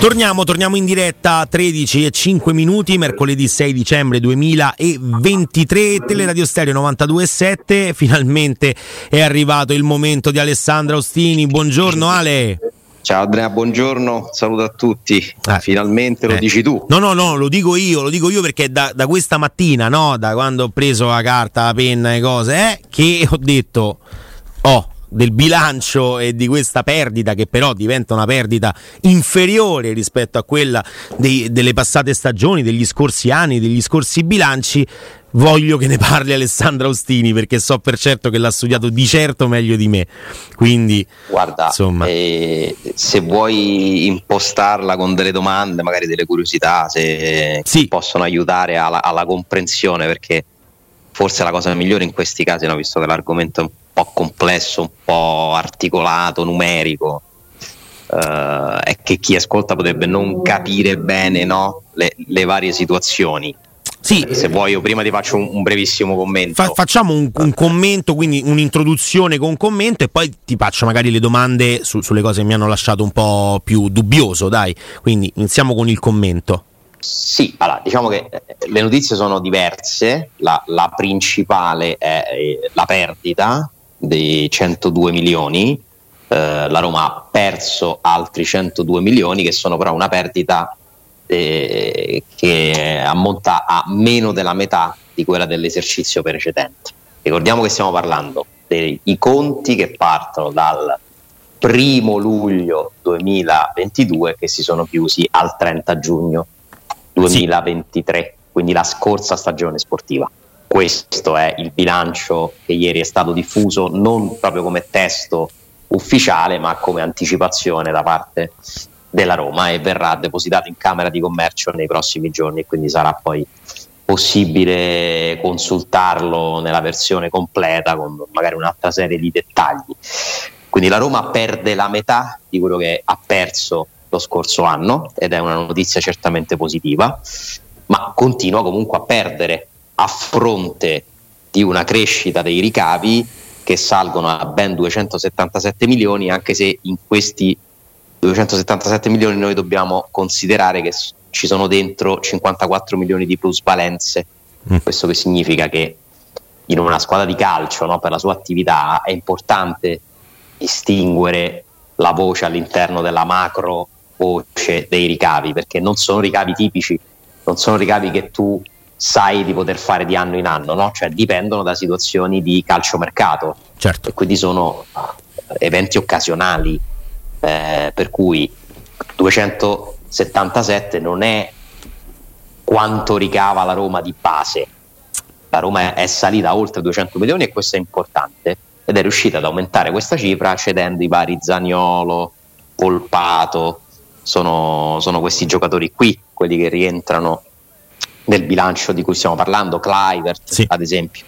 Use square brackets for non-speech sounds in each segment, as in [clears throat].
Torniamo, torniamo in diretta a 13 e 5 minuti, mercoledì 6 dicembre 2023, Teleradio Stereo 92.7, finalmente è arrivato il momento di Alessandra Ostini, buongiorno Ale. Ciao Andrea, buongiorno, saluto a tutti. Eh, Finalmente lo eh. dici tu. No, no, no, lo dico io, lo dico io perché da, da questa mattina, no, da quando ho preso la carta, la penna e cose, eh, che ho detto, oh, del bilancio e di questa perdita che però diventa una perdita inferiore rispetto a quella dei, delle passate stagioni, degli scorsi anni, degli scorsi bilanci, voglio che ne parli Alessandra Ostini perché so per certo che l'ha studiato di certo meglio di me. Quindi, guarda, insomma. Eh, se vuoi impostarla con delle domande, magari delle curiosità, se sì. possono aiutare alla, alla comprensione, perché forse la cosa migliore in questi casi, no, visto che l'argomento è un po' complesso, un po' articolato, numerico, uh, è che chi ascolta potrebbe non capire bene no, le, le, varie situazioni. Sì, se vuoi io prima ti faccio un, un brevissimo commento. Fa, facciamo un, un, commento, quindi un'introduzione con commento e poi ti faccio magari le domande su, sulle cose che mi hanno lasciato un po' più dubbioso, dai. Quindi iniziamo con il commento. Sì, allora, diciamo che eh, le notizie sono diverse, la, la principale è eh, la perdita di 102 milioni, eh, la Roma ha perso altri 102 milioni che sono però una perdita eh, che ammonta a meno della metà di quella dell'esercizio precedente. Ricordiamo che stiamo parlando dei conti che partono dal primo luglio 2022 che si sono chiusi al 30 giugno 2023, sì. quindi la scorsa stagione sportiva. Questo è il bilancio che ieri è stato diffuso non proprio come testo ufficiale, ma come anticipazione da parte della Roma e verrà depositato in Camera di Commercio nei prossimi giorni e quindi sarà poi possibile consultarlo nella versione completa con magari un'altra serie di dettagli. Quindi la Roma perde la metà di quello che ha perso lo scorso anno ed è una notizia certamente positiva, ma continua comunque a perdere a fronte di una crescita dei ricavi che salgono a ben 277 milioni, anche se in questi 277 milioni noi dobbiamo considerare che ci sono dentro 54 milioni di plusvalenze. Mm. Questo che significa che in una squadra di calcio, no, per la sua attività, è importante distinguere la voce all'interno della macro voce dei ricavi, perché non sono ricavi tipici, non sono ricavi che tu sai di poter fare di anno in anno, no? cioè dipendono da situazioni di calciomercato certo. e quindi sono eventi occasionali, eh, per cui 277 non è quanto ricava la Roma di base, la Roma è salita oltre 200 milioni e questo è importante ed è riuscita ad aumentare questa cifra cedendo i vari Zaniolo, Polpato, sono, sono questi giocatori qui, quelli che rientrano nel bilancio di cui stiamo parlando, Clivert sì. ad esempio.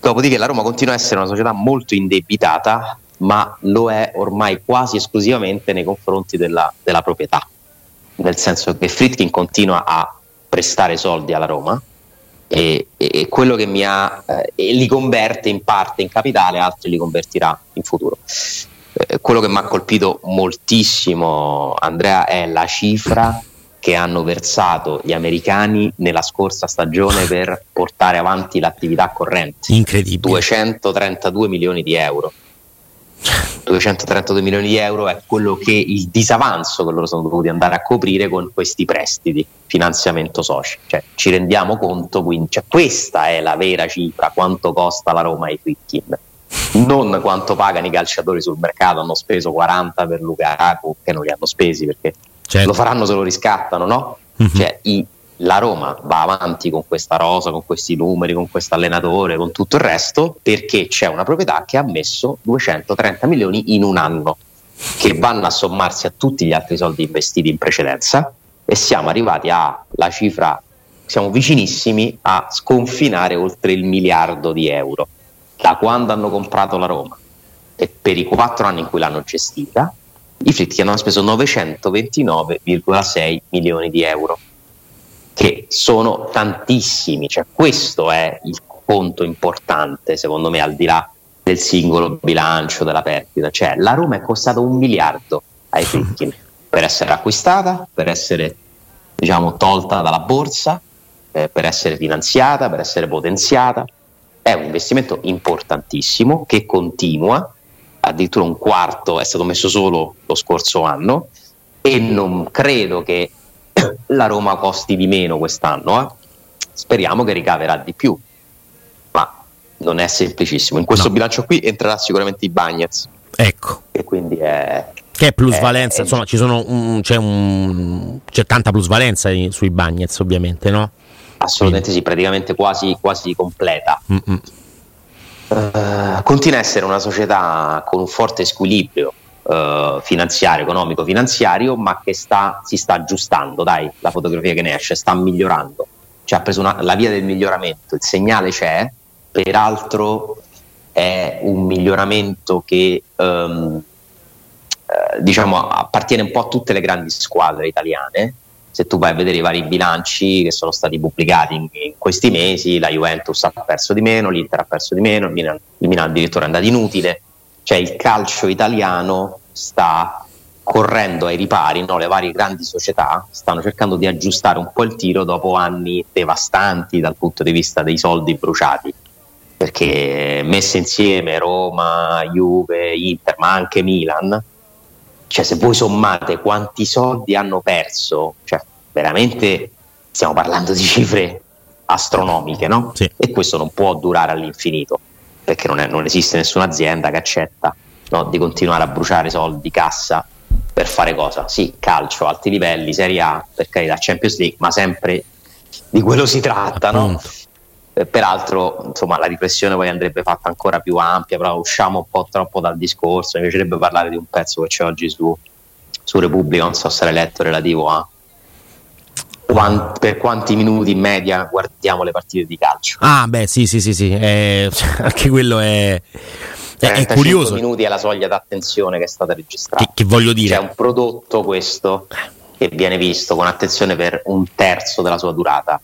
Dopodiché la Roma continua a essere una società molto indebitata, ma lo è ormai quasi esclusivamente nei confronti della, della proprietà, nel senso che Fritkin continua a prestare soldi alla Roma e, e quello che mi ha eh, li converte in parte in capitale, altri li convertirà in futuro. Eh, quello che mi ha colpito moltissimo, Andrea, è la cifra che hanno versato gli americani nella scorsa stagione per portare avanti l'attività corrente. Incredibile. 232 milioni di euro. 232 milioni di euro è quello che il disavanzo che loro sono dovuti andare a coprire con questi prestiti, finanziamento socio. Cioè, ci rendiamo conto, quindi, cioè, questa è la vera cifra, quanto costa la Roma ai Fritkin non quanto pagano i calciatori sul mercato, hanno speso 40 per Lukaku, che non li hanno spesi perché certo. lo faranno se lo riscattano, no? Uh-huh. Cioè, i, la Roma va avanti con questa rosa, con questi numeri, con questo allenatore, con tutto il resto, perché c'è una proprietà che ha messo 230 milioni in un anno, che vanno a sommarsi a tutti gli altri soldi investiti in precedenza e siamo arrivati alla cifra, siamo vicinissimi a sconfinare oltre il miliardo di euro da quando hanno comprato la Roma e per i quattro anni in cui l'hanno gestita, i Fritti hanno speso 929,6 milioni di euro, che sono tantissimi, cioè questo è il conto importante secondo me al di là del singolo bilancio della perdita, cioè la Roma è costata un miliardo ai Fritti [laughs] per essere acquistata, per essere diciamo, tolta dalla borsa, eh, per essere finanziata, per essere potenziata. È un investimento importantissimo che continua, addirittura un quarto è stato messo solo lo scorso anno e non credo che [clears throat] la Roma costi di meno quest'anno. Eh. Speriamo che ricaverà di più, ma non è semplicissimo. In questo no. bilancio qui entrerà sicuramente i Bagnets. Ecco. E quindi è, che è plusvalenza, è, insomma, ci sono un, c'è, un, c'è, tanta plusvalenza sui Bagnets, ovviamente, no? Assolutamente Quindi. sì, praticamente quasi, quasi completa. Uh, continua a essere una società con un forte squilibrio uh, finanziario, economico, finanziario, ma che sta, si sta aggiustando, dai, la fotografia che ne esce, sta migliorando. Cioè ha preso una, la via del miglioramento, il segnale c'è, peraltro è un miglioramento che um, eh, diciamo, appartiene un po' a tutte le grandi squadre italiane. Se tu vai a vedere i vari bilanci che sono stati pubblicati in, in questi mesi, la Juventus ha perso di meno, l'Inter ha perso di meno, il Milan, il Milan addirittura è andato inutile. Cioè il calcio italiano sta correndo ai ripari, no? le varie grandi società stanno cercando di aggiustare un po' il tiro dopo anni devastanti dal punto di vista dei soldi bruciati perché messe insieme Roma, Juve, Inter, ma anche Milan, cioè se voi sommate quanti soldi hanno perso, cioè veramente stiamo parlando di cifre astronomiche, no? Sì. E questo non può durare all'infinito, perché non, è, non esiste nessuna azienda che accetta no, di continuare a bruciare soldi, cassa, per fare cosa? Sì, calcio, alti livelli, Serie A, per carità, Champions League, ma sempre di quello si tratta, no? Eh, peraltro, insomma, la riflessione poi andrebbe fatta ancora più ampia, però usciamo un po' troppo dal discorso. Mi piacerebbe parlare di un pezzo che c'è oggi su, su Repubblica, non so se l'hai letto, relativo a quant, per quanti minuti in media guardiamo le partite di calcio. Ah, beh, sì, sì, sì, sì. Eh, [laughs] anche quello è. È, è curioso. minuti è la soglia d'attenzione che è stata registrata. Che, che voglio dire? C'è un prodotto questo che viene visto con attenzione per un terzo della sua durata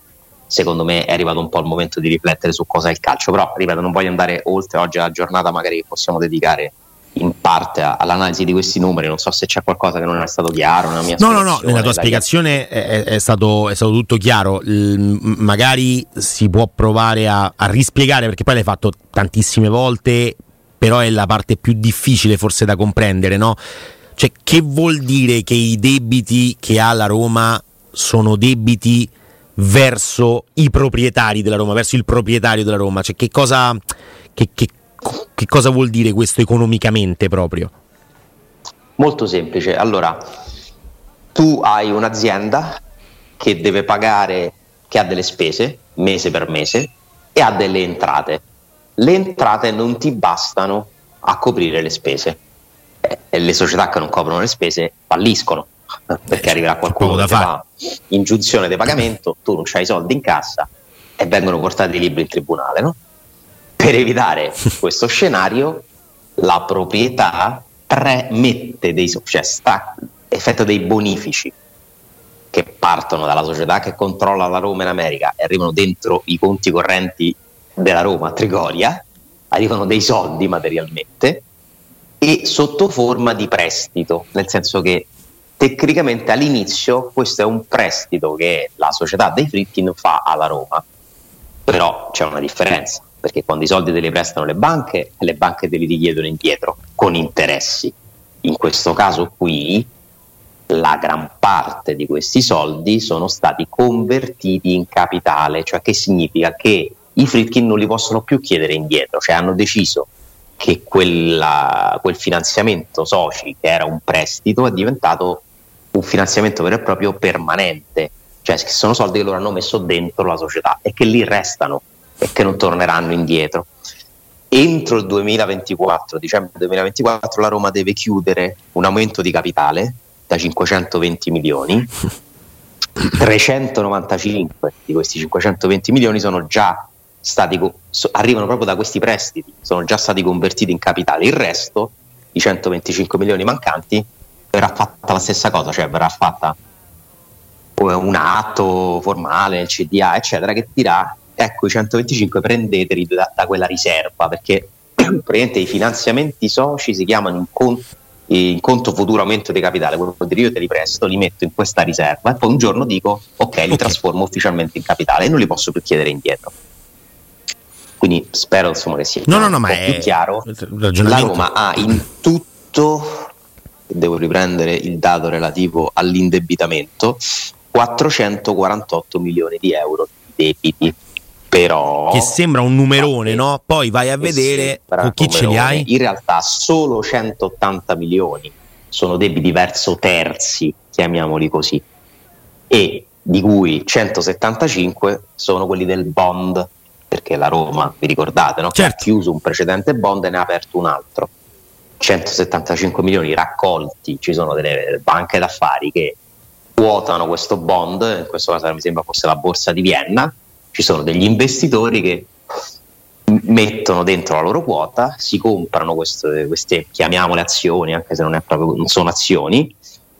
secondo me è arrivato un po' il momento di riflettere su cosa è il calcio, però ripeto non voglio andare oltre, oggi è la giornata magari che possiamo dedicare in parte all'analisi di questi numeri, non so se c'è qualcosa che non è stato chiaro nella mia No, no, no, nella tua spiegazione è, è, stato, è, stato, tutto chiaro, L- magari si può provare a, a rispiegare perché poi l'hai fatto tantissime volte, però è la parte più difficile forse da comprendere, no? Cioè, che vuol dire che i debiti che ha la Roma sono debiti verso i proprietari della Roma, verso il proprietario della Roma? Cioè, che cosa, che, che, che cosa vuol dire questo economicamente proprio? Molto semplice. Allora, tu hai un'azienda che deve pagare, che ha delle spese mese per mese e ha delle entrate. Le entrate non ti bastano a coprire le spese. E le società che non coprono le spese falliscono perché arriverà qualcuno che fa ingiunzione di pagamento, tu non hai i soldi in cassa e vengono portati i libri in tribunale. No? Per evitare [laughs] questo scenario, la proprietà premette dei cioè sta, effetto dei bonifici che partono dalla società che controlla la Roma in America e arrivano dentro i conti correnti della Roma a Trigoria, arrivano dei soldi materialmente e sotto forma di prestito, nel senso che tecnicamente all'inizio questo è un prestito che la società dei Fritkin fa alla Roma, però c'è una differenza, perché quando i soldi te li prestano le banche, le banche te li richiedono indietro con interessi. In questo caso qui la gran parte di questi soldi sono stati convertiti in capitale, cioè che significa che i Fritkin non li possono più chiedere indietro, cioè hanno deciso che quella, quel finanziamento soci che era un prestito è diventato un finanziamento vero e proprio permanente, cioè che sono soldi che loro hanno messo dentro la società e che lì restano e che non torneranno indietro. Entro il 2024, dicembre 2024, la Roma deve chiudere un aumento di capitale da 520 milioni. [coughs] 395 di questi 520 milioni sono già stati, arrivano proprio da questi prestiti, sono già stati convertiti in capitale. Il resto, i 125 milioni mancanti, verrà fatta la stessa cosa, cioè verrà fatta un atto formale, il CDA, eccetera, che dirà ecco i 125 prendeteli da, da quella riserva, perché [clears throat] praticamente i finanziamenti soci si chiamano in conto in conto futuro aumento di capitale, vuol dire io te li presto, li metto in questa riserva e poi un giorno dico ok, li okay. [laughs] trasformo ufficialmente in capitale e non li posso più chiedere indietro. Quindi spero insomma, che sia no, no, no, ma è più chiaro. La Roma ha in tutto, devo riprendere il dato relativo all'indebitamento, 448 milioni di euro di debiti. Però, che sembra un numerone, no? Poi vai a vedere con chi ce li hai. In realtà solo 180 milioni sono debiti verso terzi, chiamiamoli così, e di cui 175 sono quelli del bond, perché la Roma, vi ricordate, no? certo. ha chiuso un precedente bond e ne ha aperto un altro. 175 milioni raccolti, ci sono delle banche d'affari che quotano questo bond, in questo caso mi sembra fosse la borsa di Vienna, ci sono degli investitori che mettono dentro la loro quota, si comprano queste, queste chiamiamole azioni, anche se non, proprio, non sono azioni,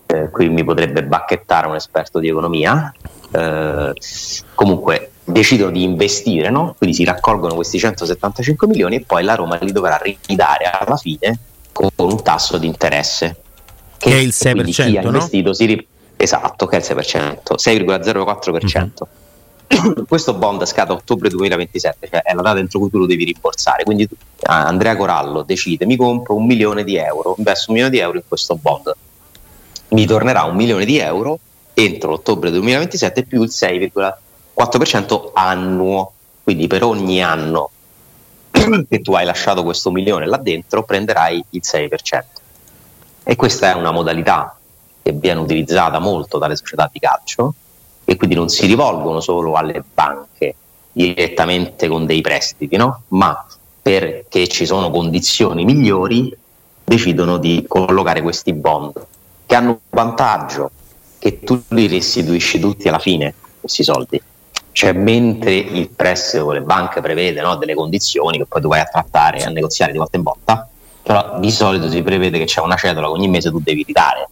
eh, qui mi potrebbe bacchettare un esperto di economia, eh, comunque decidono di investire, no? quindi si raccolgono questi 175 milioni e poi la Roma li dovrà ridare alla fine con un tasso di interesse. Che, che è il 6%, chi ha investito no? si, Esatto, che è il 6%, 6,04%. Mm-hmm. Questo bond scade a ottobre 2027, cioè è la data entro cui tu lo devi rimborsare. Quindi Andrea Corallo decide: mi compro un milione di euro, investo un milione di euro in questo bond. Mi tornerà un milione di euro entro l'ottobre 2027 più il 6,4% annuo. Quindi per ogni anno che tu hai lasciato questo milione là dentro prenderai il 6%. E questa è una modalità che viene utilizzata molto dalle società di calcio e quindi non si rivolgono solo alle banche direttamente con dei prestiti, no? ma perché ci sono condizioni migliori decidono di collocare questi bond che hanno un vantaggio che tu li restituisci tutti alla fine questi soldi cioè mentre il prestito con le banche prevede no, delle condizioni che poi tu vai a trattare e a negoziare di volta in volta però di solito si prevede che c'è una cedola che ogni mese tu devi ridare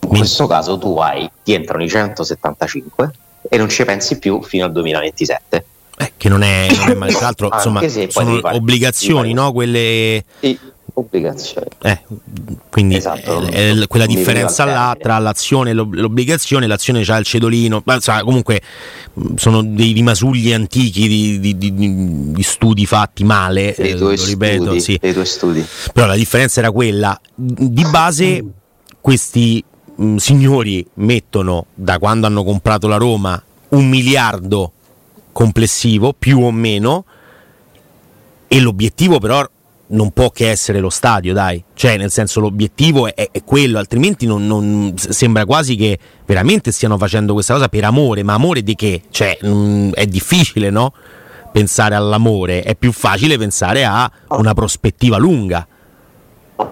in questo caso tu hai, ti entrano i 175 e non ci pensi più fino al 2027. Eh, che non è, non è [laughs] male, tra l'altro insomma, sono fare, obbligazioni, no? Quelle... Sì, obbligazioni. Eh, quindi esatto, è, è quella differenza là tra l'azione e l'obbligazione, l'azione c'ha il cedolino, ma, insomma, comunque sono dei rimasugli antichi di, di, di, di studi fatti male, eh, lo ripeto, studi, sì. dei tuoi studi. Però la differenza era quella, di base questi mh, mm, signori mettono da quando hanno comprato la Roma un miliardo complessivo, più o meno, e l'obiettivo però non può che essere lo stadio, dai. Cioè, nel senso, l'obiettivo è, è quello, altrimenti non, non, sembra quasi che veramente stiano facendo questa cosa per amore, ma amore di che? Cioè, mh, mm, è difficile, no? Pensare all'amore, è più facile pensare a una prospettiva lunga.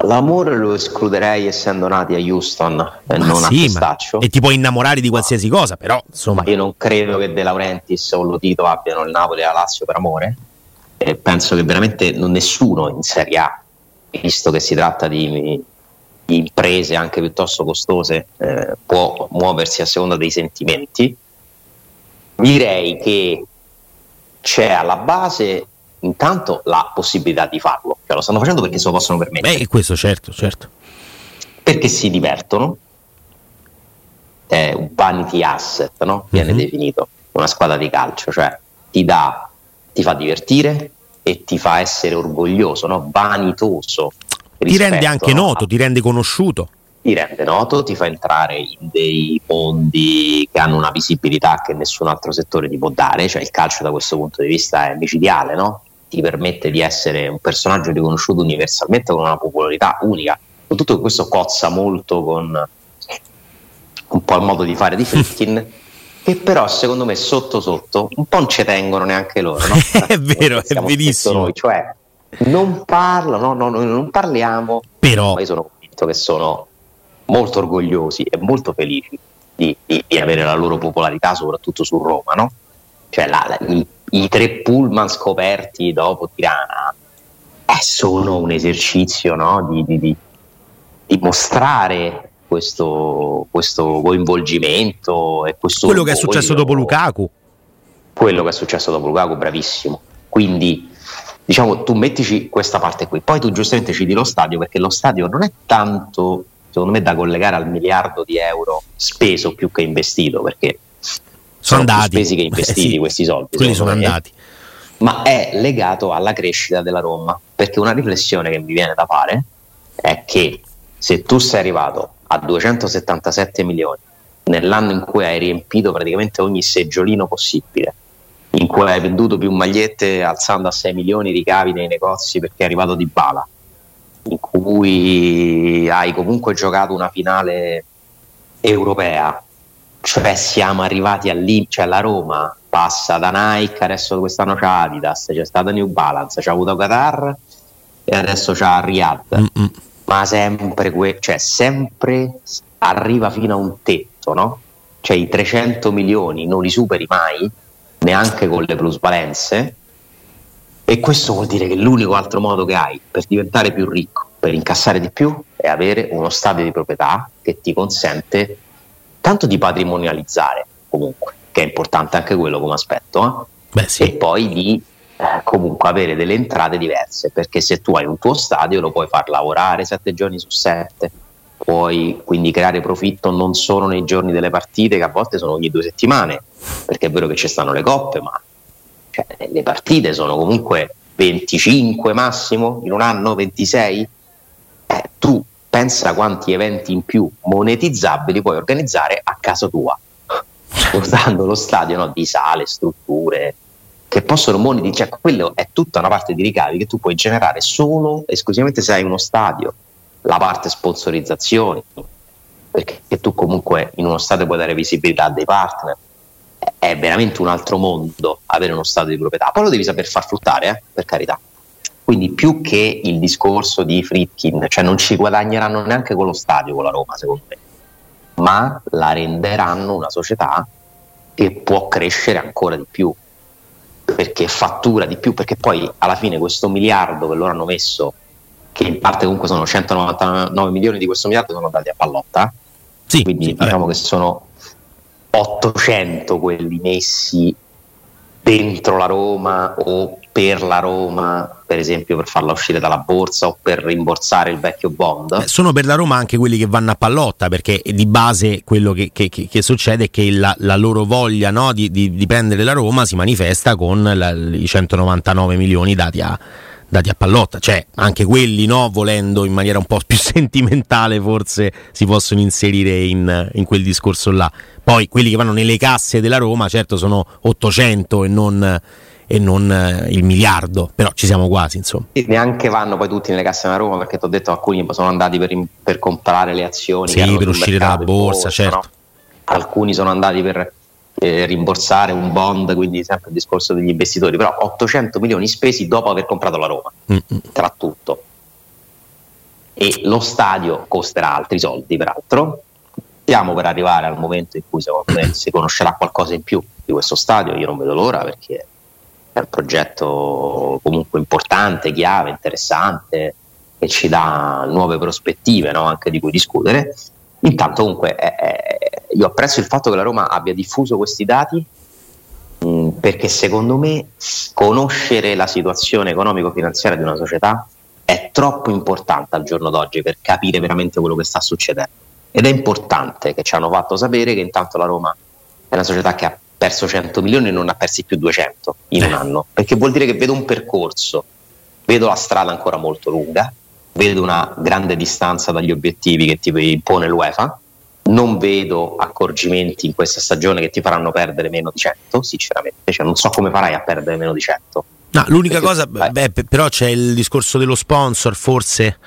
L'amore lo escluderei essendo nati a Houston e ma non sì, a Pistaccio. E ti puoi innamorare di qualsiasi cosa, però insomma. Ma io non credo che De Laurentiis o Lotito abbiano il Napoli e la Lazio per amore. E penso che veramente non nessuno in Serie A, visto che si tratta di, di imprese anche piuttosto costose, eh, può muoversi a seconda dei sentimenti. Direi che c'è alla base intanto la possibilità di farlo, cioè lo stanno facendo perché se lo possono permettere. Beh, questo certo, certo. Perché si divertono, è un vanity asset, no? viene mm-hmm. definito una squadra di calcio, cioè ti dà, ti fa divertire e ti fa essere orgoglioso, no? vanitoso. Ti rende anche noto, a... ti rende conosciuto ti rende noto, ti fa entrare in dei mondi che hanno una visibilità che nessun altro settore ti può dare, cioè il calcio da questo punto di vista è micidiale, no? ti permette di essere un personaggio riconosciuto universalmente con una popolarità unica. Tutto questo cozza molto con un po' il modo di fare di [laughs] Fritkin, che però secondo me sotto sotto un po' non ci tengono neanche loro. No? [laughs] è vero, è verissimo. Noi, cioè, non parlano, no, no, non parliamo, però ma io sono convinto che sono molto orgogliosi e molto felici di, di, di avere la loro popolarità, soprattutto su Roma, no? Cioè la, la, i, i, tre pullman scoperti dopo Tirana eh, sono un esercizio no? di, di, mostrare questo, questo, coinvolgimento e questo quello che è successo dopo Lukaku. Quello che è successo dopo Lukaku bravissimo. Quindi diciamo tu mettici questa parte qui, poi tu giustamente citi lo stadio perché lo stadio non è tanto secondo me da collegare al miliardo di euro speso più che investito perché sono, sono andati. spesi che investiti eh sì, questi soldi quelli sono me, andati. Ma è legato alla crescita della Roma perché una riflessione che mi viene da fare è che se tu sei arrivato a 277 milioni nell'anno in cui hai riempito praticamente ogni seggiolino possibile in cui hai venduto più magliette alzando a 6 milioni i ricavi nei negozi perché è arrivato di bala, in cui hai comunque giocato una finale europea, cioè siamo arrivati all'I, cioè la Roma passa da Nike, adesso quest'anno c'è Adidas, c'è stata New Balance, c'è avuto Qatar e adesso c'è Riyadh. Mm-mm. Ma sempre, que- cioè, sempre arriva fino a un tetto, no? Cioè i 300 milioni non li superi mai neanche con le plusvalenze e questo vuol dire che l'unico altro modo che hai per diventare più ricco, per incassare di più, è avere uno stadio di proprietà che ti consente tanto di patrimonializzare comunque, che è importante anche quello come aspetto, eh? Beh, sì. e poi di eh, comunque avere delle entrate diverse, perché se tu hai un tuo stadio lo puoi far lavorare sette giorni su sette, puoi quindi creare profitto non solo nei giorni delle partite, che a volte sono ogni due settimane, perché è vero che ci stanno le coppe, ma cioè, le partite sono comunque 25 massimo in un anno, 26. Eh, tu pensa quanti eventi in più monetizzabili puoi organizzare a casa tua, [laughs] usando lo stadio no, di sale, strutture che possono monetizzare. Cioè, quello è tutta una parte di ricavi che tu puoi generare solo esclusivamente se hai uno stadio la parte sponsorizzazioni, perché tu comunque in uno stadio puoi dare visibilità a dei partner. È veramente un altro mondo avere uno stadio di proprietà. Poi lo devi saper far fruttare, eh, per carità. Quindi più che il discorso di Fritkin, cioè non ci guadagneranno neanche con lo stadio con la Roma, secondo me, ma la renderanno una società che può crescere ancora di più, perché fattura di più, perché poi alla fine questo miliardo che loro hanno messo che in parte comunque sono 199 milioni di questo miliardo sono andati a pallotta. Sì, Quindi sì, diciamo vabbè. che sono 800 quelli messi dentro la Roma o per la Roma, per esempio per farla uscire dalla borsa o per rimborsare il vecchio bond. Eh, sono per la Roma anche quelli che vanno a pallotta perché di base quello che, che, che succede è che la, la loro voglia no, di, di, di, prendere la Roma si manifesta con la, i 199 milioni dati a, dati a pallotta, cioè anche quelli no, volendo in maniera un po' più [laughs] sentimentale forse si possono inserire in, in, quel discorso là. Poi quelli che vanno nelle casse della Roma certo sono 800 e non, e non eh, il miliardo, però ci siamo quasi insomma. E neanche vanno poi tutti nelle casse della Roma perché ti ho detto alcuni sono andati per, per comprare le azioni. Sì, per uscire dalla borsa, borsa certo. No? Alcuni sono andati per eh, rimborsare un bond, quindi sempre il discorso degli investitori, però 800 milioni spesi dopo aver comprato la Roma, Mm-mm. tra tutto. E lo stadio costerà altri soldi, peraltro. Stiamo per arrivare al momento in cui secondo me si conoscerà qualcosa in più di questo stadio, io non vedo l'ora perché è un progetto comunque importante, chiave, interessante, che ci dà nuove prospettive no? anche di cui discutere. Intanto comunque è, è, io apprezzo il fatto che la Roma abbia diffuso questi dati mh, mm, perché secondo me conoscere la situazione economico-finanziaria di una società è troppo importante al giorno d'oggi per capire veramente quello che sta succedendo. Ed è importante che ci hanno fatto sapere che intanto la Roma è una società che ha perso 100 milioni e non ha persi più 200 in un anno, perché vuol dire che vedo un percorso, vedo la strada ancora molto lunga, vedo una grande distanza dagli obiettivi che ti impone l'UEFA non vedo accorgimenti in questa stagione che ti faranno perdere meno di 100, sinceramente, cioè, non so come farai a perdere meno di 100. No, l'unica Perché, cosa, beh, però c'è il discorso dello sponsor, forse.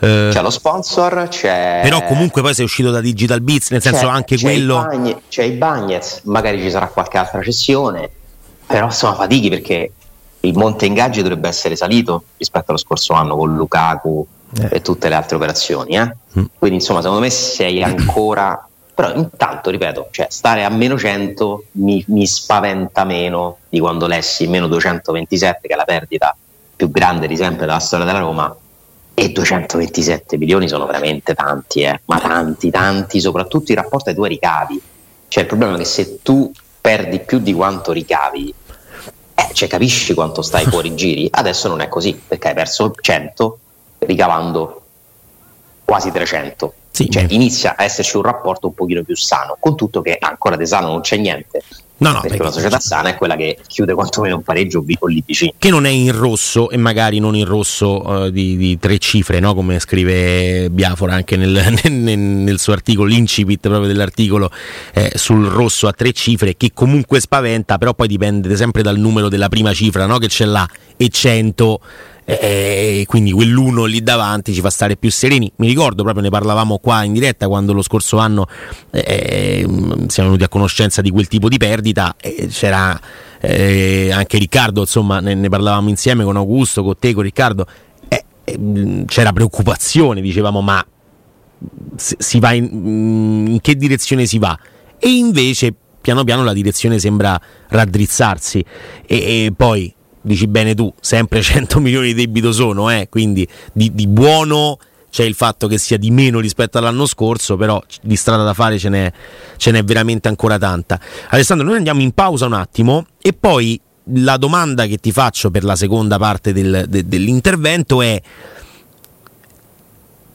Eh, c'è lo sponsor, c'è. Però comunque poi sei uscito da Digital Beats, nel senso anche c'è quello. I bagni, c'è i Bagnets, magari ci sarà qualche altra cessione, però insomma fatichi perché il monte ingaggi dovrebbe essere salito rispetto allo scorso anno con Lukaku, eh. e tutte le altre operazioni. Eh? Mm. Quindi insomma secondo me sei ancora... Però intanto, ripeto, cioè, stare a meno 100 mi, mi spaventa meno di quando lessi meno 227, che è la perdita più grande di sempre della storia della Roma, e 227 milioni sono veramente tanti, eh? ma tanti, tanti, soprattutto in rapporto ai tuoi ricavi. Cioè il problema è che se tu perdi più di quanto ricavi, eh, cioè, capisci quanto stai fuori [laughs] giri? Adesso non è così, perché hai perso 100 ricavando quasi 300. Sì, cioè, inizia a esserci un rapporto un pochino più sano, con tutto che ancora di sano non c'è niente. No, no, perché, perché una società sana è quella che chiude quantomeno un pareggio o lì vicino. Che non è in rosso e magari non in rosso uh, di, di, tre cifre, no? come scrive Biafora anche [laughs] nel, nel, nel, suo articolo, l'incipit proprio dell'articolo eh, sul rosso a tre cifre, che comunque spaventa, però poi dipende sempre dal numero della prima cifra no? che c'è là e 100 e quindi quell'uno lì davanti ci fa stare più sereni. Mi ricordo proprio, ne parlavamo qua in diretta quando lo scorso anno eh, siamo venuti a conoscenza di quel tipo di perdita c'era eh, anche Riccardo, insomma, ne, ne, parlavamo insieme con Augusto, con te, con Riccardo. Eh, eh c'era preoccupazione, dicevamo, ma si va in, in che direzione si va? E invece piano piano la direzione sembra raddrizzarsi e, e poi dici bene tu, sempre [laughs] 100 milioni di debito sono, eh? quindi di, di, buono c'è il fatto che sia di meno rispetto all'anno scorso, però di strada da fare ce n'è, ce n'è veramente ancora tanta. Alessandro, noi andiamo in pausa un attimo e poi la domanda che ti faccio per la seconda parte del, de, dell'intervento è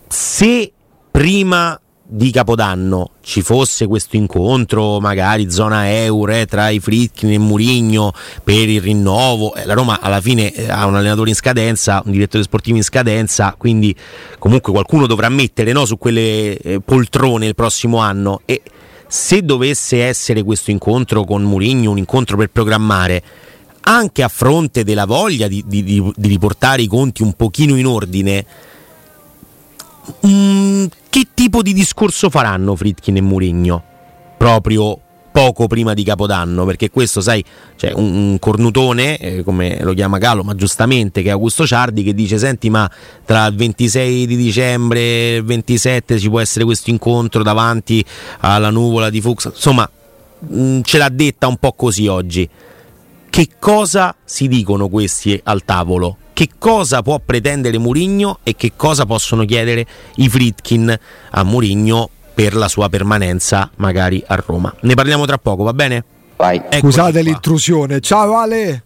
se prima di Capodanno. Ci fosse questo incontro, magari zona euro tra i Fritkin e Murigno per il rinnovo, eh, la Roma alla fine eh, ha un allenatore in scadenza, un direttore sportivo in scadenza, quindi comunque qualcuno dovrà mettere no, su quelle eh, poltrone il prossimo anno. E se dovesse essere questo incontro con Murigno, un incontro per programmare, anche a fronte della voglia di, di, di riportare i conti un pochino in ordine, Mm, che tipo di discorso faranno Fritkin e Murigno? Proprio poco prima di Capodanno, perché questo, sai, c'è un, un cornutone, eh, come lo chiama Galo, ma giustamente, che è Augusto Ciardi, che dice, senti, ma tra il 26 di dicembre e il 27 ci può essere questo incontro davanti alla nuvola di Fuchs, insomma, mh, mm, ce l'ha detta un po' così oggi. Che cosa si dicono questi al tavolo? Che cosa può pretendere Murigno e che cosa possono chiedere i Fritkin a Murigno per la sua permanenza magari a Roma. Ne parliamo tra poco, va bene? Vai. Scusate l'intrusione. Ciao Ale.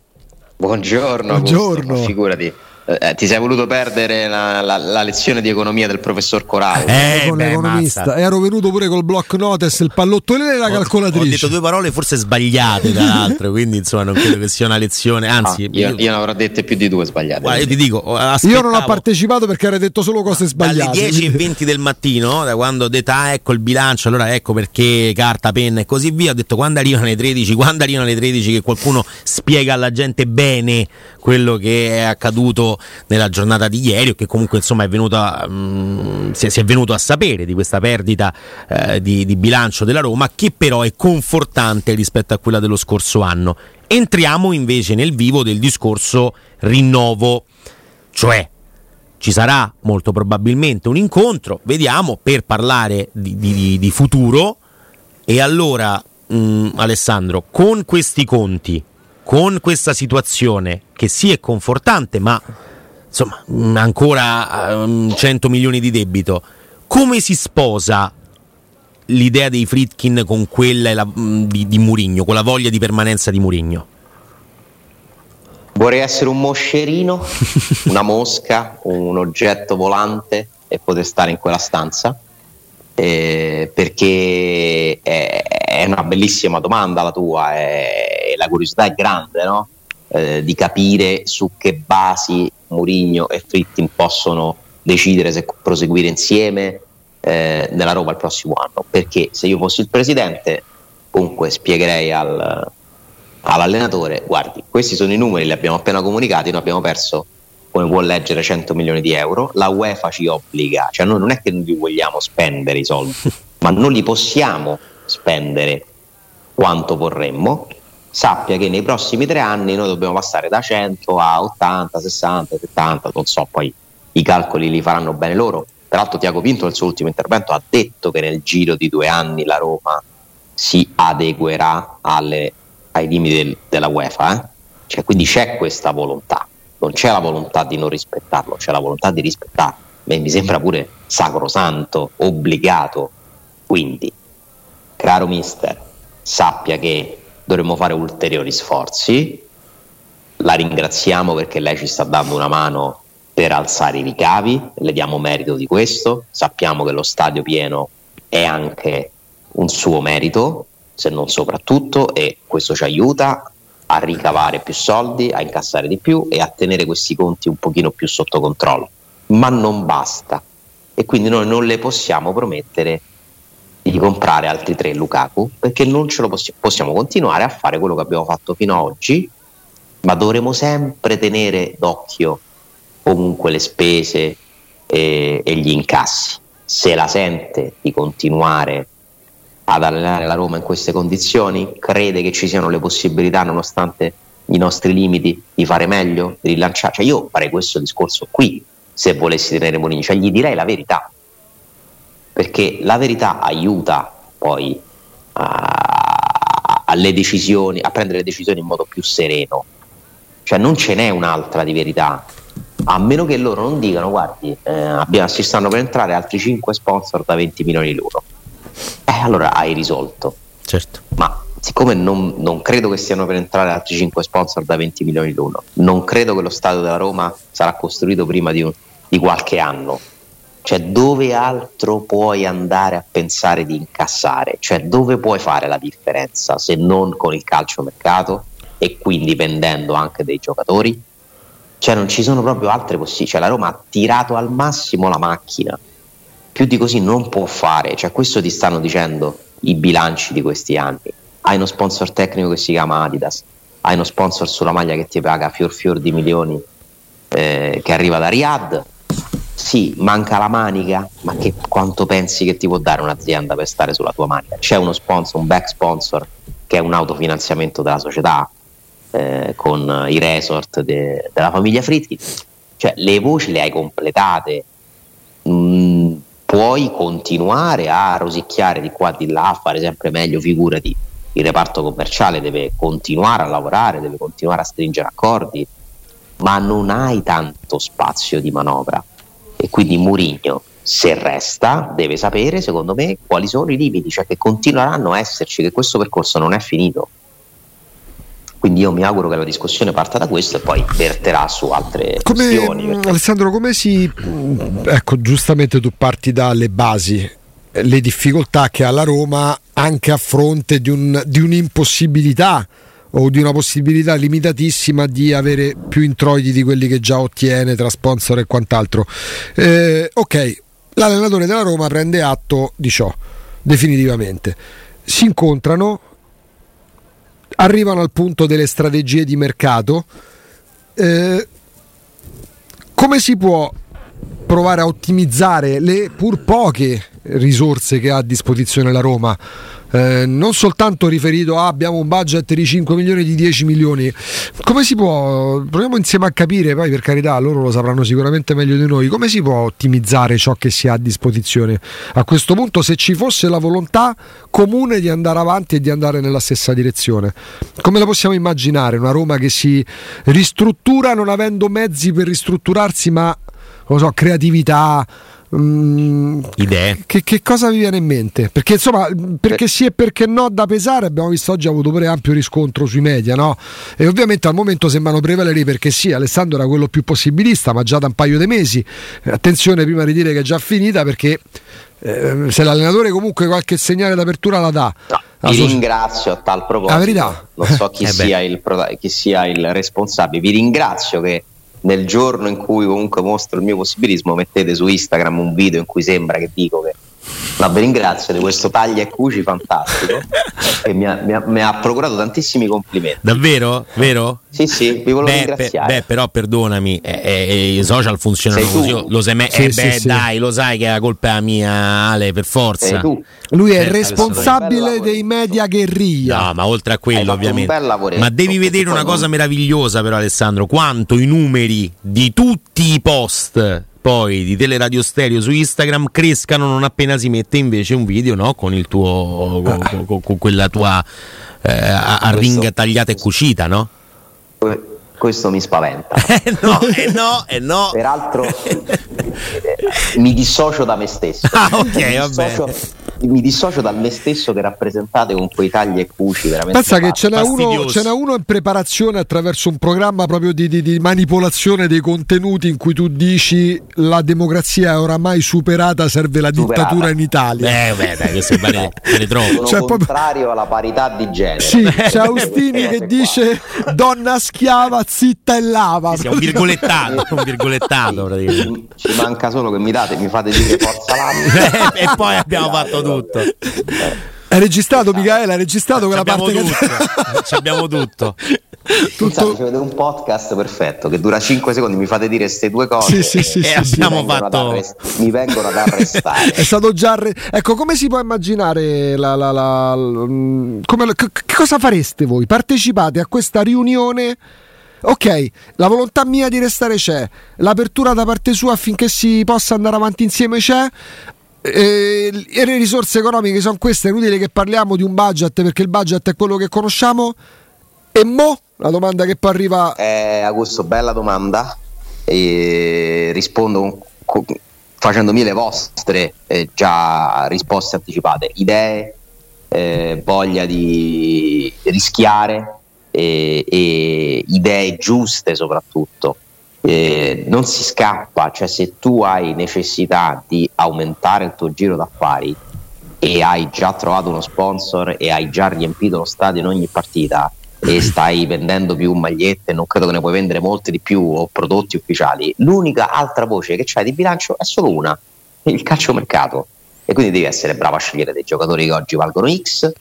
Buongiorno. Buongiorno. Augusto, figurati. Eh, ti sei voluto perdere la, la, la, lezione di economia del professor Corallo eh, con beh, l'economista. mazza. ero venuto pure col block notice il pallottolino e la calcolatrice. ho detto due parole forse sbagliate tra [laughs] l'altro quindi insomma non credo che sia una lezione anzi ah, io, io, ne avrò dette più di due sbagliate. Guarda, io ti dico io non ho partecipato perché avrei detto solo cose sbagliate alle 10 e 20 del mattino da quando ho detto ah ecco il bilancio allora ecco perché carta penna e così via ho detto quando arrivano le 13 quando arrivano le 13 che qualcuno spiega alla gente bene quello che è accaduto nella giornata di ieri o che comunque insomma è venuta, mh, mm, si, è, si, è, venuto a sapere di questa perdita eh, di, di bilancio della Roma che però è confortante rispetto a quella dello scorso anno. Entriamo invece nel vivo del discorso rinnovo, cioè ci sarà molto probabilmente un incontro, vediamo, per parlare di, di, di futuro e allora mh, mm, Alessandro, con questi conti con questa situazione che sì è confortante, ma insomma ancora um, 100 milioni di debito, come si sposa l'idea dei Fritkin con quella la, mm, di, di Murigno, con la voglia di permanenza di Murigno? Vorrei essere un moscerino, una mosca, un oggetto volante e poter stare in quella stanza. Eh, perché è, è, una bellissima domanda la tua, è, la curiosità è grande, no? eh, di capire su che basi Mourinho e Frittin possono decidere se proseguire insieme eh, nella Roma il prossimo anno. Perché se io fossi il presidente, comunque spiegherei al, all'allenatore: guardi, questi sono i numeri, li abbiamo appena comunicati, noi abbiamo perso. Come può leggere 100 milioni di euro, la UEFA ci obbliga, cioè noi non è che non li vogliamo spendere i soldi, [laughs] ma non li possiamo spendere quanto vorremmo sappia che nei prossimi tre anni noi dobbiamo passare da 100 a 80, 60, 70, non so, poi i calcoli li faranno bene loro. Peraltro Tiago Pinto nel suo ultimo intervento ha detto che nel giro di due anni la Roma si adeguerà alle, ai limiti del, della UEFA, eh? cioè, quindi c'è questa volontà, non c'è la volontà di non rispettarlo, c'è la volontà di rispettarlo. Beh, mi sembra pure sacrosanto, obbligato. Quindi, caro mister, sappia che dovremmo fare ulteriori sforzi la ringraziamo perché lei ci sta dando una mano per alzare i ricavi, le diamo merito di questo, sappiamo che lo stadio pieno è anche un suo merito, se non soprattutto, e questo ci aiuta a ricavare più soldi, a incassare di più e a tenere questi conti un pochino più sotto controllo. Ma non basta. E quindi noi non le possiamo promettere di comprare altri tre Lukaku perché non ce lo possiamo, possiamo continuare a fare quello che abbiamo fatto fino ad oggi, ma dovremo sempre tenere d'occhio comunque le spese e, e gli incassi. Se la sente di continuare ad allenare la Roma in queste condizioni, crede che ci siano le possibilità, nonostante i nostri limiti, di fare meglio, di rilanciare. Cioè io farei questo discorso qui se volessi tenere Mourinho, cioè gli direi la verità, perché la verità aiuta poi a, alle decisioni, a prendere le decisioni in modo più sereno. Cioè non ce n'è un'altra di verità, a meno che loro non dicano guardi, eh, abbiamo, ci stanno per entrare altri 5 sponsor da 20 milioni l'uno eh, allora hai risolto. Certo. Ma siccome non, non, credo che stiano per entrare altri 5 sponsor da 20 milioni l'uno, non credo che lo stadio della Roma sarà costruito prima di, un, di qualche anno. Cioè, dove altro puoi andare a pensare di incassare? Cioè, dove puoi fare la differenza se non con il calciomercato e quindi vendendo anche dei giocatori? Cioè, non ci sono proprio altre possibilità. Cioè, la Roma ha tirato al massimo la macchina più di così non può fare, cioè questo ti stanno dicendo i bilanci di questi anni. Hai uno sponsor tecnico che si chiama Adidas, hai uno sponsor sulla maglia che ti paga fior fior di milioni eh, che arriva da Riyadh. Sì, manca la manica, ma che, quanto pensi che ti può dare un'azienda per stare sulla tua manica? C'è uno sponsor, un back sponsor che è un autofinanziamento della società eh, con i resort de, della famiglia Fritti. Cioè le voci le hai completate. Mm, puoi continuare a rosicchiare di qua di là, a fare sempre meglio, figurati, il reparto commerciale deve continuare a lavorare, deve continuare a stringere accordi, ma non hai tanto spazio di manovra e quindi Murigno se resta deve sapere secondo me quali sono i limiti, cioè che continueranno a esserci, che questo percorso non è finito. Quindi io mi auguro che la discussione parta da questo e poi verterà su altre come, questioni. Perché... Alessandro, come si... Ecco, giustamente tu parti dalle basi, le difficoltà che ha la Roma anche a fronte di, un, di un'impossibilità o di una possibilità limitatissima di avere più introiti di quelli che già ottiene tra sponsor e quant'altro. Eh, ok, l'allenatore della Roma prende atto di ciò definitivamente. Si incontrano, arrivano al punto delle strategie di mercato. Eh, come si può provare a ottimizzare le pur poche risorse che ha a disposizione la Roma? Eh, non soltanto riferito a abbiamo un budget di 5 milioni di 10 milioni. Come si può proviamo insieme a capire poi per carità loro lo sapranno sicuramente meglio di noi come si può ottimizzare ciò che si ha a disposizione? A questo punto se ci fosse la volontà comune di andare avanti e di andare nella stessa direzione. Come la possiamo immaginare una Roma che si ristruttura non avendo mezzi per ristrutturarsi ma lo so creatività Mm, idee? Che, che, cosa vi viene in mente? Perché insomma perché sì e perché no da pesare abbiamo visto oggi ha avuto pure ampio riscontro sui media no? e ovviamente al momento sembrano prevalere perché sì Alessandro era quello più possibilista ma già da un paio di mesi. Attenzione prima di dire che è già finita perché eh, se l'allenatore comunque qualche segnale d'apertura la dà. No, vi so- ringrazio a tal proposito. la verità. Non so chi, eh sia il, chi sia il responsabile. Vi ringrazio che nel giorno in cui comunque mostro il mio possibilismo mettete su Instagram un video in cui sembra che dico che ma vi ringrazio di questo taglia e cuci fantastico [laughs] che mi ha, mi, ha, mi ha, procurato tantissimi complimenti. Davvero? Vero? Sì, sì, vi volevo beh, ringraziare. Beh, però perdonami, eh, eh, i social funzionano sei così. Tu. Lo sai, me- sì, eh, sì, beh, sì. dai, lo sai che la colpa è mia, Ale, per forza. Lui è il responsabile dei media guerriglia. No, ma oltre a quello, ovviamente. Ma devi vedere una cosa meravigliosa, però, Alessandro, quanto i numeri di tutti i post poi di Teleradio Stereo su Instagram crescano non appena si mette invece un video no? con il tuo con, con, con quella tua eh, arringa tagliata e cucita, no? Questo mi spaventa. [laughs] eh no, eh no, eh no. Peraltro mi dissocio da me stesso. Ah, ok, va bene mi dissocio dal me stesso che rappresentate con quei tagli e cuci veramente. Pensa che ce n'è, uno, ce n'è, uno, in preparazione attraverso un programma proprio di, di, di, manipolazione dei contenuti in cui tu dici la democrazia è oramai superata, serve la superata. dittatura in Italia. Eh, beh, dai, questo vale, vale troppo. Cioè, contrario proprio... alla parità di genere. Sì, [laughs] c'è Austini che dice donna schiava, zitta e lava. Sì, un virgolettato, un virgolettato sì, ci manca solo che mi date, mi fate dire forza [laughs] l'anno. e poi abbiamo fatto tutto. È registrato, Michaela? È registrato quella parte [laughs] tutto. che abbiamo tutto. Tutto... Pensate, un podcast perfetto che dura 5 secondi, mi fate dire queste due cose sì, sì, sì, e sì, abbiamo mi fatto arrest- mi vengono ad arrestare. È stato già arre- Ecco, come si può immaginare la, la, la, come, che cosa fareste voi? Partecipate a questa riunione ok, la volontà mia di restare c'è, l'apertura da parte sua affinché si possa andare avanti insieme c'è. E, e le risorse economiche sono queste, è inutile che parliamo di un budget perché il budget è quello che conosciamo. E mo la domanda che poi arriva. Eh, Augusto, bella domanda. E rispondo con, facendomi le vostre eh, già risposte anticipate, idee, eh, voglia di rischiare e idee giuste soprattutto. Eh, non si scappa, cioè se tu hai necessità di aumentare il tuo giro d'affari e hai già trovato uno sponsor e hai già riempito lo stadio in ogni partita e [laughs] stai vendendo più magliette, non credo che ne puoi vendere molte di più o prodotti ufficiali, l'unica altra voce che c'hai di bilancio è solo una, il calciomercato. E quindi devi essere bravo a scegliere dei giocatori che oggi valgono X,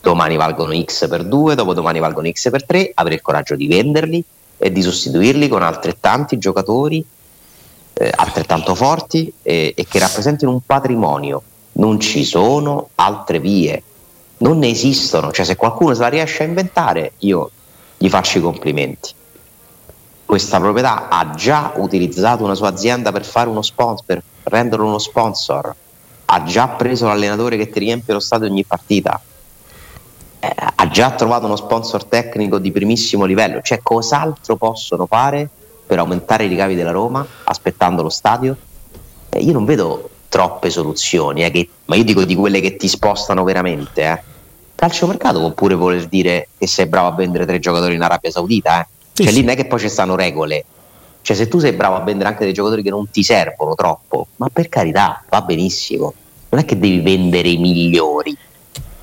domani valgono X per 2, dopodomani valgono X per 3, avere il coraggio di venderli e di sostituirli con altrettanti giocatori eh, altrettanto forti e, e che rappresentino un patrimonio. Non ci sono altre vie, non ne esistono, cioè se qualcuno se la riesce a inventare io gli faccio i complimenti. Questa proprietà ha già utilizzato una sua azienda per fare uno sponsor, per renderlo uno sponsor, ha già preso l'allenatore che ti riempie lo stadio ogni partita, eh, ha già trovato uno sponsor tecnico di primissimo livello, cioè cos'altro possono fare per aumentare i ricavi della Roma aspettando lo stadio? Eh, io non vedo troppe soluzioni, eh, che, ma io dico di quelle che ti spostano veramente. Eh. Calciomercato può pure voler dire che sei bravo a vendere tre giocatori in Arabia Saudita, eh. Cioè, sì. lì non è che poi ci stanno regole. Cioè, se tu sei bravo a vendere anche dei giocatori che non ti servono troppo, ma per carità, va benissimo. Non è che devi vendere i migliori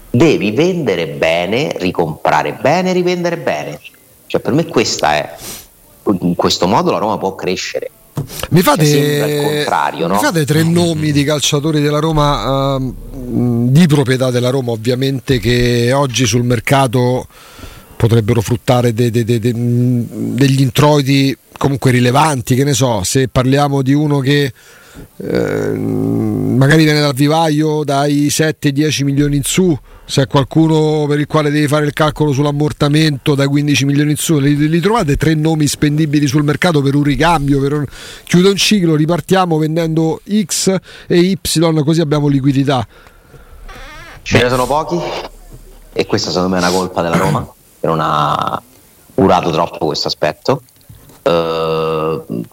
devi vendere bene, ricomprare bene, rivendere bene. Cioè, per me questa è in questo modo la Roma può crescere. Mi fate, cioè, mi no? fate tre nomi di calciatori della Roma, uh, di proprietà della Roma, ovviamente, che oggi sul mercato potrebbero fruttare de, de, de, degli introiti comunque rilevanti. Che ne so, se parliamo di uno che eh, magari viene dal vivaio dai 7-10 milioni in su se è qualcuno per il quale devi fare il calcolo sull'ammortamento da 15 milioni in su, li, li trovate tre nomi spendibili sul mercato per un ricambio, per un... chiude un ciclo, ripartiamo vendendo X e Y, così abbiamo liquidità. Ce ne sono pochi e questa secondo me è una colpa della Roma che non ha curato troppo questo aspetto. Uh,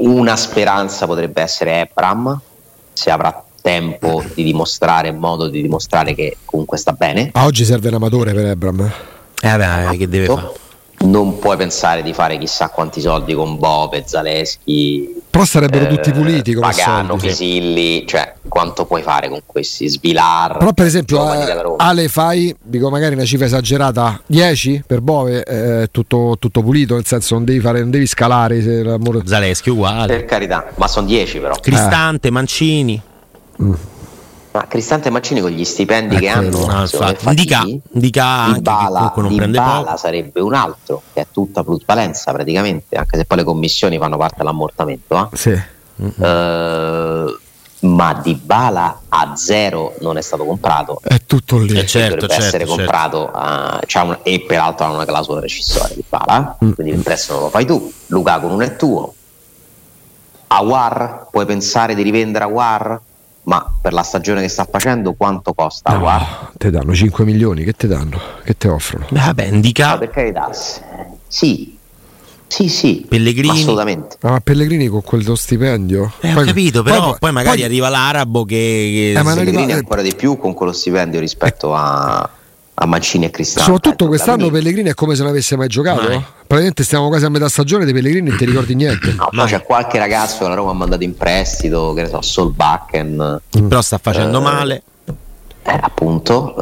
una speranza potrebbe essere Ebram se avrà tempo di dimostrare, modo di dimostrare che comunque sta bene. Ah, oggi serve un amatore per Ebram. Eh beh, che deve fare? Non puoi pensare di fare chissà quanti soldi con Bove, Zaleschi. Però sarebbero eh, tutti puliti come Pagano, Pisilli, cioè quanto puoi fare con questi? Svilar. Però per esempio eh, Ale fai, dico magari una cifra esagerata, 10 per Bove, è eh, tutto, tutto, pulito, nel senso non devi, fare, non devi scalare. Se l'amore... Zaleschi uguale. Per carità, ma sono 10 però. Cristante, Mancini. Mm. Ma Cristante Mancini con gli stipendi che hanno, no, Dica, Dica anche Bala, non prende Bala sarebbe un altro che è tutta plusvalenza praticamente, anche se poi le commissioni fanno parte dell'ammortamento. Eh? Sì. Uh, ma Di Bala a zero non è stato comprato. È tutto lì. Eh certo, dovrebbe certo, essere certo. comprato uh, una, e peraltro ha una clausola rescissoria Di Bala, mm. quindi il prezzo non lo fai tu. Lukaku non è tuo. A War puoi pensare di rivendere a War? Ma per la stagione che sta facendo quanto costa? No, Guarda. Te danno 5 milioni, che ti danno? Che ti offrono? Vabbè, indica. No, per carità, sì, Sì, sì, Pellegrini. assolutamente. Ah, Pellegrini con quello stipendio. Eh, ho Poi- capito, però poi, poi- magari poi- arriva l'arabo che, che- Eh, ma Pellegrini arriva- ancora di più con quello stipendio rispetto a, a Mancini e Cristante. Soprattutto Ecco, quest'anno Pellegrini- Pellegrini è come se non avesse mai giocato. Mai. Praticamente stiamo quasi a metà stagione di Pellegrini e non ti ricordi niente. No, poi c'è qualche ragazzo che la Roma ha mandato in prestito, che ne so, Solbakken, però sta facendo Eh, male. eh, appunto,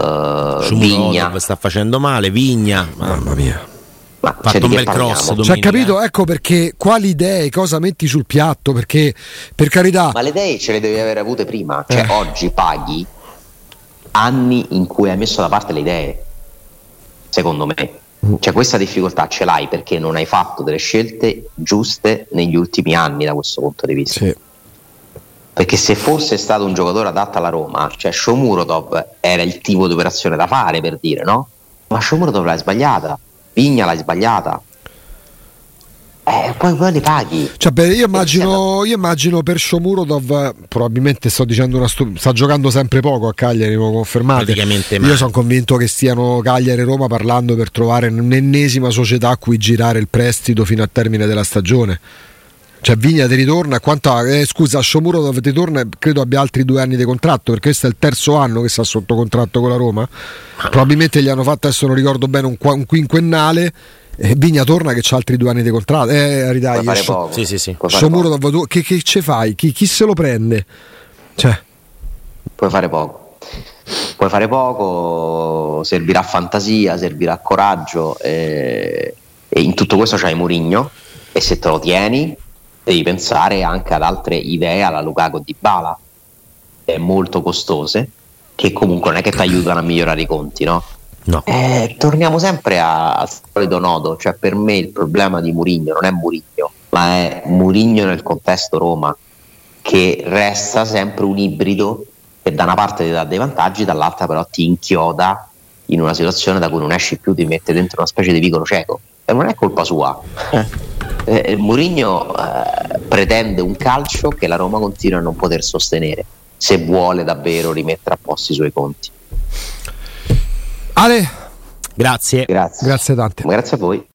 eh, Vigna. Sta facendo male, Vigna. Mamma mia. Ma fatto cioè, un bel cross, Cioè, Domenica, capito? Ecco perché quali idee, cosa metti sul piatto? Perché per carità, Ma le idee ce le devi aver avute prima. Cioè, Eh. oggi paghi anni in cui hai messo da parte le idee. Secondo me. Cioè, questa difficoltà ce l'hai perché non hai fatto delle scelte giuste negli ultimi anni da questo punto di vista. sì. Perché se fosse stato un giocatore adatto alla Roma, cioè Shomurodov era il tipo di operazione da fare per dire, no? Ma Shomurodov l'hai sbagliata, Vigna l'hai sbagliata. Eh, poi, poi li paghi. Cioè, beh, io, immagino, io immagino per Shomurodov, probabilmente sto dicendo una stu- sta giocando sempre poco a Cagliari, lo confermate. Io sono convinto che stiano Cagliari e Roma parlando per trovare un'ennesima società a cui girare il prestito fino al termine della stagione. Cioè Vigna ti ritorna, quanto, eh, scusa, Shomurodov ti torna, credo abbia altri due anni di contratto, perché questo è il terzo anno che sta sotto contratto con la Roma. Probabilmente gli hanno fatto, adesso non ricordo bene, un, un quinquennale. E Vigna torna che c'ha altri due anni di contratto. Eh, Sho- poco. Sì, sì, sì. Shomurodov, tu- che, che ce fai? Chi, chi se lo prende? Cioè, Puoi fare poco. Puoi fare poco, servirà fantasia, servirà coraggio eh, e in tutto questo c'hai Murigno e se te lo tieni devi pensare anche ad altre idee alla Lukaku di Bala molto costose che comunque non è che ti aiutano a migliorare i conti, no? No. Eh, torniamo sempre a- al solito nodo, cioè per me il problema di Murigno non è Murigno, ma è Murigno nel contesto Roma, che resta sempre un ibrido che da una parte ti dà dei vantaggi, dall'altra però ti inchioda in una situazione da cui non esci più, ti mette dentro una specie di vicolo cieco. E non è colpa sua. Eh, Murigno eh, pretende un calcio che la Roma continua a non poter sostenere, se vuole davvero rimettere a posto i suoi conti. Ale, Grazie. Grazie. grazie tante. Grazie a voi.